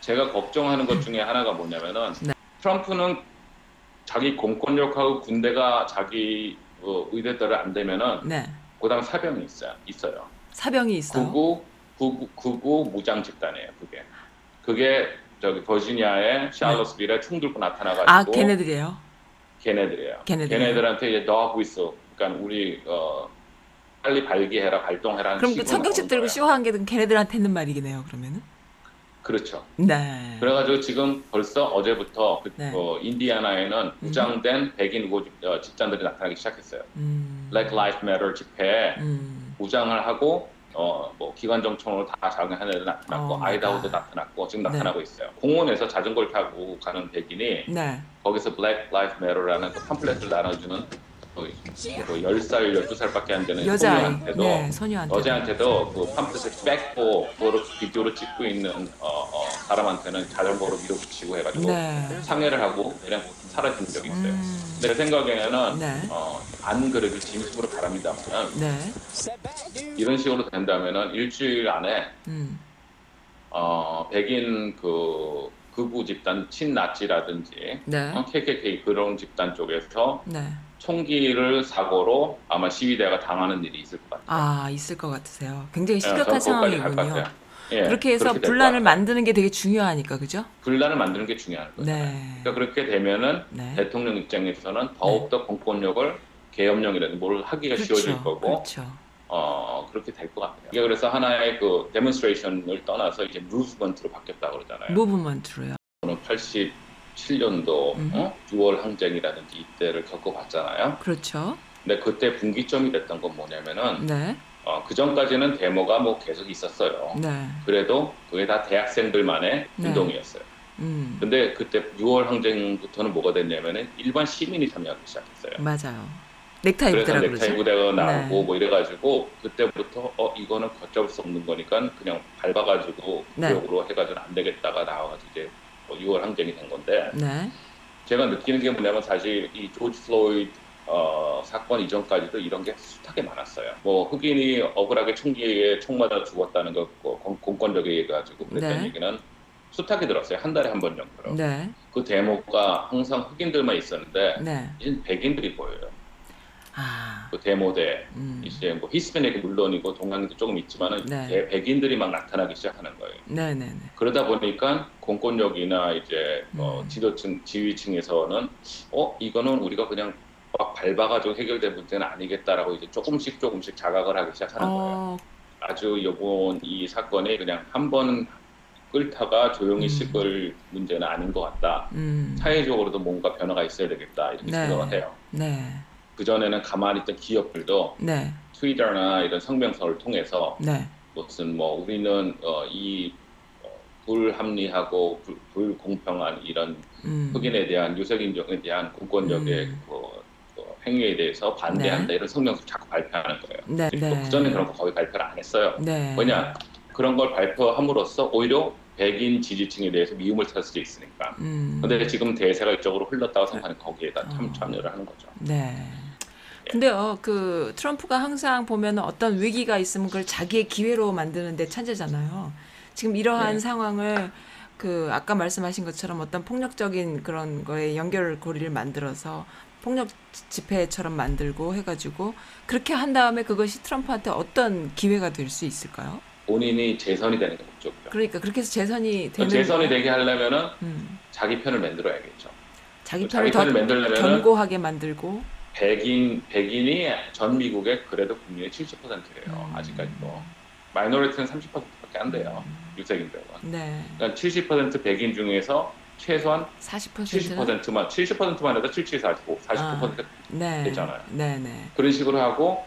제가 걱정하는 것 중에 하나가 뭐냐면은 네. 트럼프는 자기 공권력하고 군대가 자기 어, 의대대로 안 되면은 네. 그다음 사병이 있어요. 있어요. 사병이 있어요. 구구 구구 구구 무장 집단이에요. 그게 그게 저기 버지니아의 샬럿스빌에 총 들고 나타나가지고 아, 걔네들이에요. 걔네들이에요. 걔네들. 걔네들한테 이제 너 하고 있어. 그러니까 우리 어, 빨리 발기해라, 발동해라. 그럼 그 청경채 들고 쇼한 게 걔네들한테 있는 말이네요. 그러면은. 그렇죠. 네. 그래가지고 지금 벌써 어제부터 그, 네. 어, 인디아나에는 무장된 백인 우고 집- 어, 집단들이 나타나기 시작했어요. 음. Black Lives Matter 집회에 음. 무장을 하고 어, 뭐 기관정총으로 다 작용한 애들 나타났고 어, 아이다호도 갓. 나타났고 지금 네. 나타나고 있어요. 공원에서 자전거를 타고 가는 백인이 네. 거기서 Black Lives Matter라는 그 팜플렛을 나눠주는 어, 그 10살, 12살밖에 안 되는 여자아이. 소녀한테도 네, 소녀한테. 여자한테도 그 팜플렛을 뺏고 그거를 비디오로 찍고 있는 어, 어, 사람한테는 자전거로 밀어붙이고 해가지고 네. 상해를 하고 그냥 사라진 적이 있어요. 음. 내 생각에는 네. 어, 안 그래도 진심으로 바랍니다만 네. 이런 식으로 된다면은 일주일 안에 음. 어, 백인 그 극우 집단 친나치라든지 네. 어, KKK 그런 집단 쪽에서 네. 총기를 사고로 아마 시위대가 당하는 일이 있을 것 같아요. 아, 있을 것 같으세요. 굉장히 예, 심각한 갈것 상황이군요. 예, 그렇게 해서 분란을. 만드는 게 되게 중요하니까, 그죠? 분란을 만드는 게 중요한 거죠. 네. 그러니까 그렇게 되면은 네. 대통령 입장에서는 더욱더 공권력을 계엄령이라든지 뭘 하기가 쉬워질 거고 그렇죠. 어 그렇게 될 것 같아요. 이게 그래서 하나의 그 demonstration을 떠나서 이제 movement로 바뀌었다 그러잖아요. movement로요. 저는 87년도 음. 어? 6월 항쟁이라든지 이때를 겪어봤잖아요. 그렇죠. 근데 그때 분기점이 됐던 건 뭐냐면은 네. 어, 그 전까지는 데모가 뭐 계속 있었어요. 네. 그래도 그게 다 대학생들만의 네. 운동이었어요. 음. 근데 그때 6월 항쟁부터는 뭐가 됐냐면은 일반 시민이 참여하기 시작했어요. 맞아요. 넥타이 그래서 부대라 넥타이 그러죠. 부대가 나오고 네. 뭐 이래가지고 그때부터 어 이거는 걷잡을 수 없는 거니까 그냥 밟아가지고 네. 구역으로 해가지고 안 되겠다가 나와가지고 이제 뭐 6월 항쟁이 된 건데 네. 제가 느끼는 게 뭐냐면 사실 이 조지 플로이드 어, 사건 이전까지도 이런 게 숱하게 많았어요. 뭐 흑인이 억울하게 총기에 총 맞아 죽었다는 거 뭐, 공- 공권력에 의해 가지고 그랬던 네. 얘기는 숱하게 들었어요. 한 달에 한 번 정도로. 네. 그 데모가 항상 흑인들만 있었는데 네. 이제 백인들이 보여요. 아. 그 데모대 음. 이제 뭐 히스패닉이 물론이고 동양인도 조금 있지만은 네. 대- 백인들이 막 나타나기 시작하는 거예요. 네, 네, 네. 그러다 보니까 공권력이나 이제 어, 음. 지도층 지휘층에서는 어 이거는 우리가 그냥 막 밟아가지고 해결된 문제는 아니겠다라고 이제 조금씩 조금씩 자각을 하기 시작하는 거예요. 어, 아주 이번 이 사건이 그냥 한번 끌다가 조용히 음. 식을 문제는 아닌 것 같다. 음. 사회적으로도 뭔가 변화가 있어야 되겠다 이렇게 네. 생각을 해요. 네. 그 전에는 가만히 있던 기업들도 네. 트위터나 이런 성명서를 통해서 네. 무슨 뭐 우리는 어, 이 어, 불합리하고 불, 불공평한 이런 음. 흑인에 대한 유색인종에 대한 공권력의 음. 그, 그 행위에 대해서 반대한다 네. 이런 성명서 자꾸 발표하는 거예요. 네, 네. 그 전에 그런 거 거의 발표를 안 했어요. 네. 왜냐 그런 걸 발표함으로써 오히려 백인 지지층에 대해서 미움을 살 수도 있으니까. 음. 근데 지금 대세가 이쪽으로 흘렀다고 생각하는 거기에다 참 어. 참여를 하는 거죠. 네. 근데요, 그 트럼프가 항상 보면 어떤 위기가 있으면 그걸 자기의 기회로 만드는데 천재잖아요. 지금 이러한 네. 상황을 그 아까 말씀하신 것처럼 어떤 폭력적인 그런 거에 연결 고리를 만들어서 폭력 집회처럼 만들고 해가지고 그렇게 한 다음에 그것이 트럼프한테 어떤 기회가 될 수 있을까요? 본인이 재선이 되는 게 목적이죠. 그러니까 그렇게 해서 재선이 되는 재선이 거- 되게 하려면은 음, 자기 편을 만들어야겠죠. 자기 자기 편을 더 편을 만들려면은 견고하게 만들고 백인 백인이 전 미국의 그래도 국민의 70%예요. 음. 아직까지도 마이너리티는 30%밖에 안 돼요. 유색인들은. 네, 그러니까 70% 백인 중에서 최소한 40%는 70%만 70%만 해도 77, 45, 49% 네, 됐잖아요. 네, 네. 그런 식으로 하고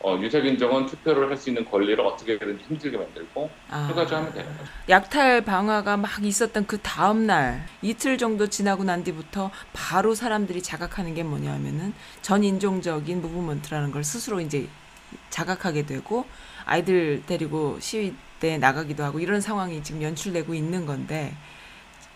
어, 유색인종은 투표를 할 수 있는 권리를 어떻게든 힘들게 만들고 아. 해가지고 하면 되는 거죠. 약탈 방화가 막 있었던 그 다음 날 이틀 정도 지나고 난 뒤부터 바로 사람들이 자각하는 게 뭐냐면은 전인종적인 무브먼트라는 걸 스스로 이제 자각하게 되고 아이들 데리고 시위대에 나가기도 하고 이런 상황이 지금 연출되고 있는 건데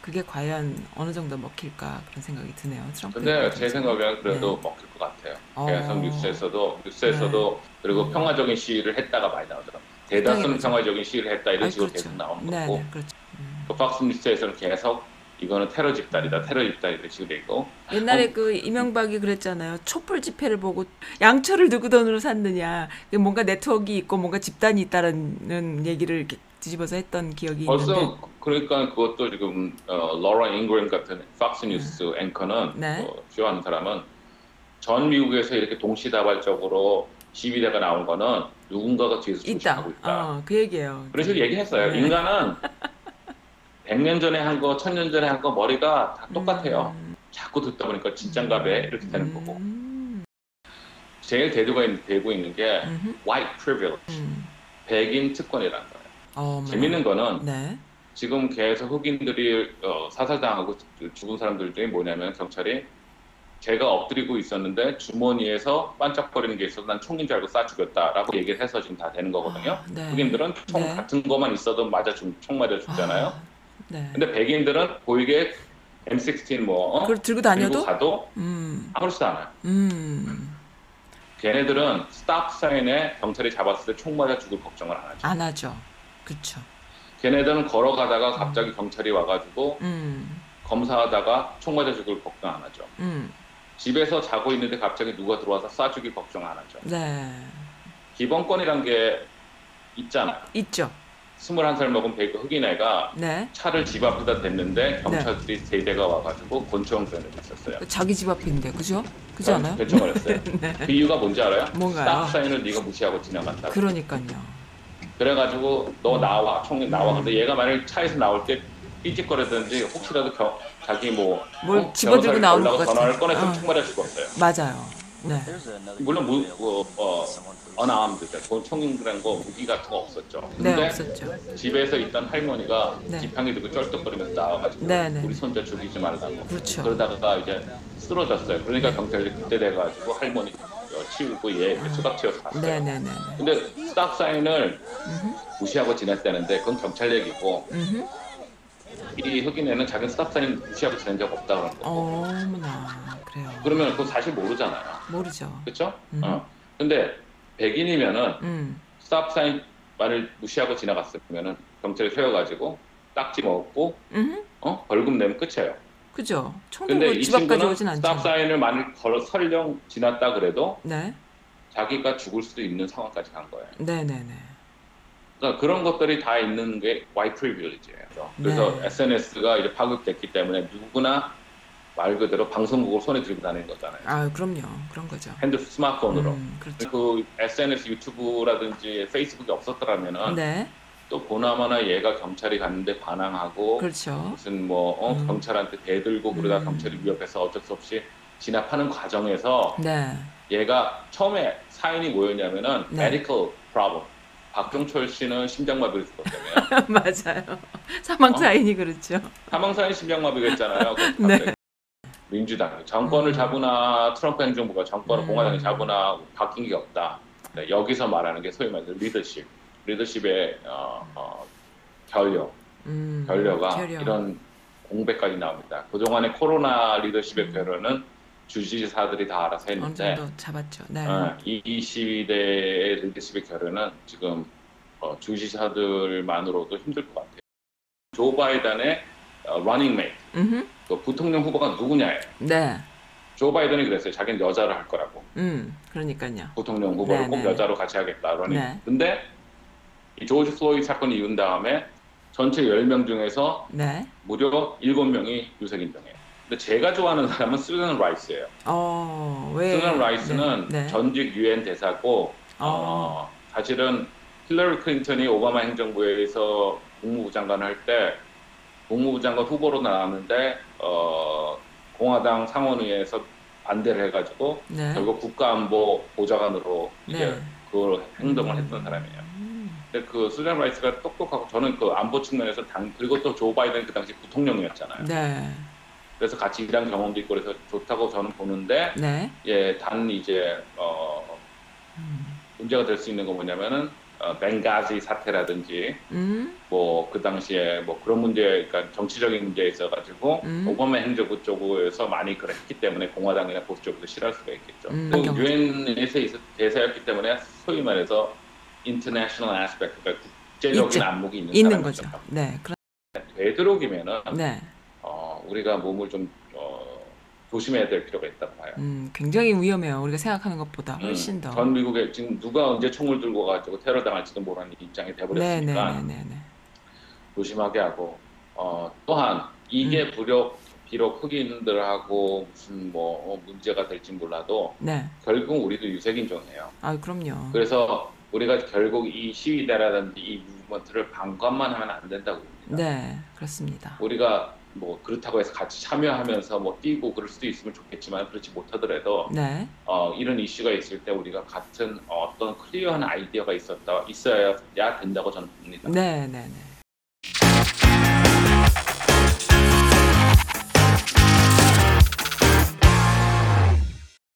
그게 과연 어느 정도 먹힐까 그런 생각이 드네요. 트럼프 근데. 제 생각에는 그래도 네. 먹힐 것 같아요. 어. 그래서 뉴스에서도 뉴스에서도 그리고 음. 평화적인 시위를 했다가 많이 나오더라고요. 대다수는 당연하죠. 평화적인 시위를 했다 이런 아이, 식으로 그렇죠. 계속 나오는 네, 거고 네, 그렇죠. 음. 그 팍스 뉴스에서는 계속 이거는 테러 집단이다, 테러 집단이다 식으로 있고 옛날에 어. 그 이명박이 그랬잖아요. 촛불 집회를 보고 양초를 누구 돈으로 샀느냐. 그게 뭔가 네트워크 있고 뭔가 집단이 있다는 얘기를 뒤집어서 했던 기억이 있는데. 벌써 그러니까 그것도 지금 어, 로라 잉그램 같은 팍스 뉴스 앵커는 네. 어, 주요하는 사람은 전 미국에서 이렇게 동시다발적으로 시위대가 나온 거는 누군가가 뒤에서 있다. 주식하고 있다. 어, 그 얘기예요. 그런 식으로 얘기했어요. 네. 인간은 100년 전에 한 거, 1000년 전에 한 거 머리가 다 똑같아요. 음. 자꾸 듣다 보니까 진짠가 봐 이렇게 되는 거고. 음. 제일 대두가 있- 되고 있는 게 음흠. white privilege, 음. 백인 특권이라는 거예요. 어머. 재밌는 거는 네. 지금 계속 흑인들이 어, 사살당하고 죽은 사람들 중에 뭐냐면 경찰이 제가 엎드리고 있었는데 주머니에서 반짝거리는 게 있어서 난 총인 줄 알고 쏴 죽였다라고 얘기를 해서 지금 다 되는 거거든요. 아, 네. 흑인들은 총 네. 같은 것만 있어도 맞아 죽, 총 맞아 죽잖아요. 아, 네. 근데 백인들은 보이게 M16 뭐 어? 그걸 들고 들고 다녀도 가도 음. 아무렇지도 않아요. 음. 걔네들은 스탑 사인에 경찰이 잡았을 때 총 맞아 죽을 걱정을 안 하죠. 안 하죠. 그렇죠. 걔네들은 걸어가다가 갑자기 경찰이 와가지고 음. 검사하다가 총 맞아 죽을 걱정 안 하죠. 음. 집에서 자고 있는데 갑자기 누가 들어와서 쏴 죽일 걱정 안 하죠. 네. 기본권이란 게 있잖아요. 있죠. 21살 먹은 베이크 흑인 애가 네. 차를 집 앞에다 댔는데 경찰들이 세 대가 와가지고 권총을 냈었어요. 자기 집 앞인데 그죠? 그지 않아요? 권총을 했어요. 네. 그 이유가 뭔지 알아요? 뭔가요? 스탑 사인을 네가 무시하고 지나간다. 그러니까요. 그래가지고 너 나와 총이 나와. 근데 얘가 만약 차에서 나올 때 삐짓거리든지 혹시라도 겨- 자기 뭐뭘 어, 집어들고 나오는 것 같아. 전화를 꺼내서 어. 총 맞아 죽었어요. 맞아요. 네. 물론 무, 어, 어, unarmed, 그 총이란 거 무기 같은 거 없었죠. 네, 근데 없었죠. 집에서 있던 할머니가 네. 지팡이 들고 쩔뚝거리면서 나와가지고 네, 네. 우리 손자 죽이지 말라고. 그렇죠. 그러다가 이제 쓰러졌어요. 그러니까 경찰이 그때 돼가지고 할머니 어, 치우고 얘 수갑 채워서 갔어요. 네, 네, 네, 네. 근데 stop sign을. 무시하고 지냈다는데 그건 경찰 얘기고. 이 흑인애는 자기는 stop sign 무시하고 지낸 적 없다 그런 거. 어머나. 그래요. 그러면 그거 사실 모르잖아요. 모르죠. 그렇죠? 음. 어. 근데 백인이면은 음. 스탑 사인 말을 무시하고 지나갔으면은 경찰이 세워가지고 딱지 먹고 음. 어 벌금 내면 끝이에요. 그죠. 총 근데 들고 이집 앞까지 친구는 오진 스탑 않죠. 사인을 만일 걸어 설령 지났다 그래도 네. 자기가 죽을 수도 있는 상황까지 간 거예요. 네, 네, 네. 그러니까 그런 것들이 다 있는 게 white privilege예요. 그래서 네. SNS가 이제 파급됐기 때문에 누구나 말 그대로 방송국을 손에 들고 다니는 거잖아요. 아, 그럼요. 그런 거죠. 핸드 스마트폰으로. 음, 그렇죠. 그 SNS 유튜브라든지 페이스북이 없었더라면은 네. 또 보나마나 얘가 경찰이 갔는데 반항하고 그렇죠. 무슨 뭐 어, 음. 경찰한테 대들고 그러다 음. 경찰이 위협해서 어쩔 수 없이 진압하는 과정에서 네. 얘가 처음에 사인이 뭐였냐면은 네. medical problem. 박경철 씨는 심장마비로 죽었다며요. 맞아요. 사망 어? 사인이 그렇죠. 사망 사인 심장마비가 있잖아요. 그 네. 민주당 정권을 음. 잡으나 트럼프 행정부가 정권을 음. 공화당이 잡으나 바뀐 게 없다. 네, 여기서 말하는 게 소위 말해서 리더십, 리더십의 어, 어, 결력, 음. 결려가 결여. 이런 공백까지 나옵니다. 그동안의 코로나 리더십의 음. 결여는 주지사들이 다 알아서 어느 했는데 정도 잡았죠. 네. 어, 이, 이 시위대의 리더십의 결여는 지금 어, 주지사들만으로도 힘들 것 같아요. 조 바이든의 어, 러닝 메이트, 음. 그 부통령 후보가 누구냐예요. 네. 조 바이든이 그랬어요. 자기는 여자로 할 거라고. 음. 그러니까요. 부통령 후보를 네, 꼭 네. 여자로 같이 하겠다. 러닝. 네. 근데 이 조지 플로이드 사건이 이은 다음에 전체 10명 중에서 네. 무려 7명이 유색인종이에요. 근데 제가 좋아하는 사람은 수잔 라이스예요. 어, 왜? 수잔 라이스는 네. 네. 전직 유엔 대사고 어, 사실은 힐러리 클린턴이 오바마 행정부에서 국무부 장관을 할 때 국무부 장관 후보로 나왔는데 어, 공화당 상원의회에서 반대를 해가지고 네. 결국 국가안보 보좌관으로 이제 네. 그 행동을 했던 사람이에요. 음. 근데 그 수잔 라이스가 똑똑하고 저는 그 안보 측면에서 당 그리고 또 조 바이든 그 당시 부통령이었잖아요. 네. 그래서 같이 일한 경험도 있고 그래서 좋다고 저는 보는데 네. 예, 단 이제 어, 음. 문제가 될 수 있는 건 뭐냐면은 어, 벵가지 사태라든지 음. 뭐그 당시에 뭐 그런 문제, 그러니까 정치적인 문제에 있어 가지고 음. 오바마 행정부 쪽에서 많이 그랬기 때문에 공화당이나 보수 쪽에서 싫어할 수가 있겠죠. 음, 그. 유엔에서 대사였기 때문에 소위 말해서 international aspect, 그러니까 국제적인 있죠. 안목이 있는, 있는. 거죠. 네. 그런 되도록이면은 네. 어, 우리가 몸을 좀 어, 조심해야 될 필요가 있다고 봐요. 음, 굉장히 위험해요. 우리가 생각하는 것보다 음, 훨씬 더. 전 미국에 지금 누가 언제 총을 들고 가지고 테러 당할지도 모르는 입장이 돼버렸으니까 네, 네, 네. 조심하게 하고 어, 또한 이게 음. 비록 비록 흑인들하고 무슨 뭐 어, 문제가 될지 몰라도 네. 결국 우리도 유색인종이에요. 아, 그럼요. 그래서 우리가 결국 이 시위대라든지 이 무브먼트를 방관만 하면 안 된다고 봅니다. 네, 그렇습니다. 우리가 뭐 그렇다고 해서 같이 참여하면서 뭐 뛰고 그럴 수도 있으면 좋겠지만 그렇지 못하더라도 네. 어, 이런 이슈가 있을 때 우리가 같은 어떤 클리어한 아이디어가 있었다 있어야 된다고 저는 봅니다. 네, 네, 네.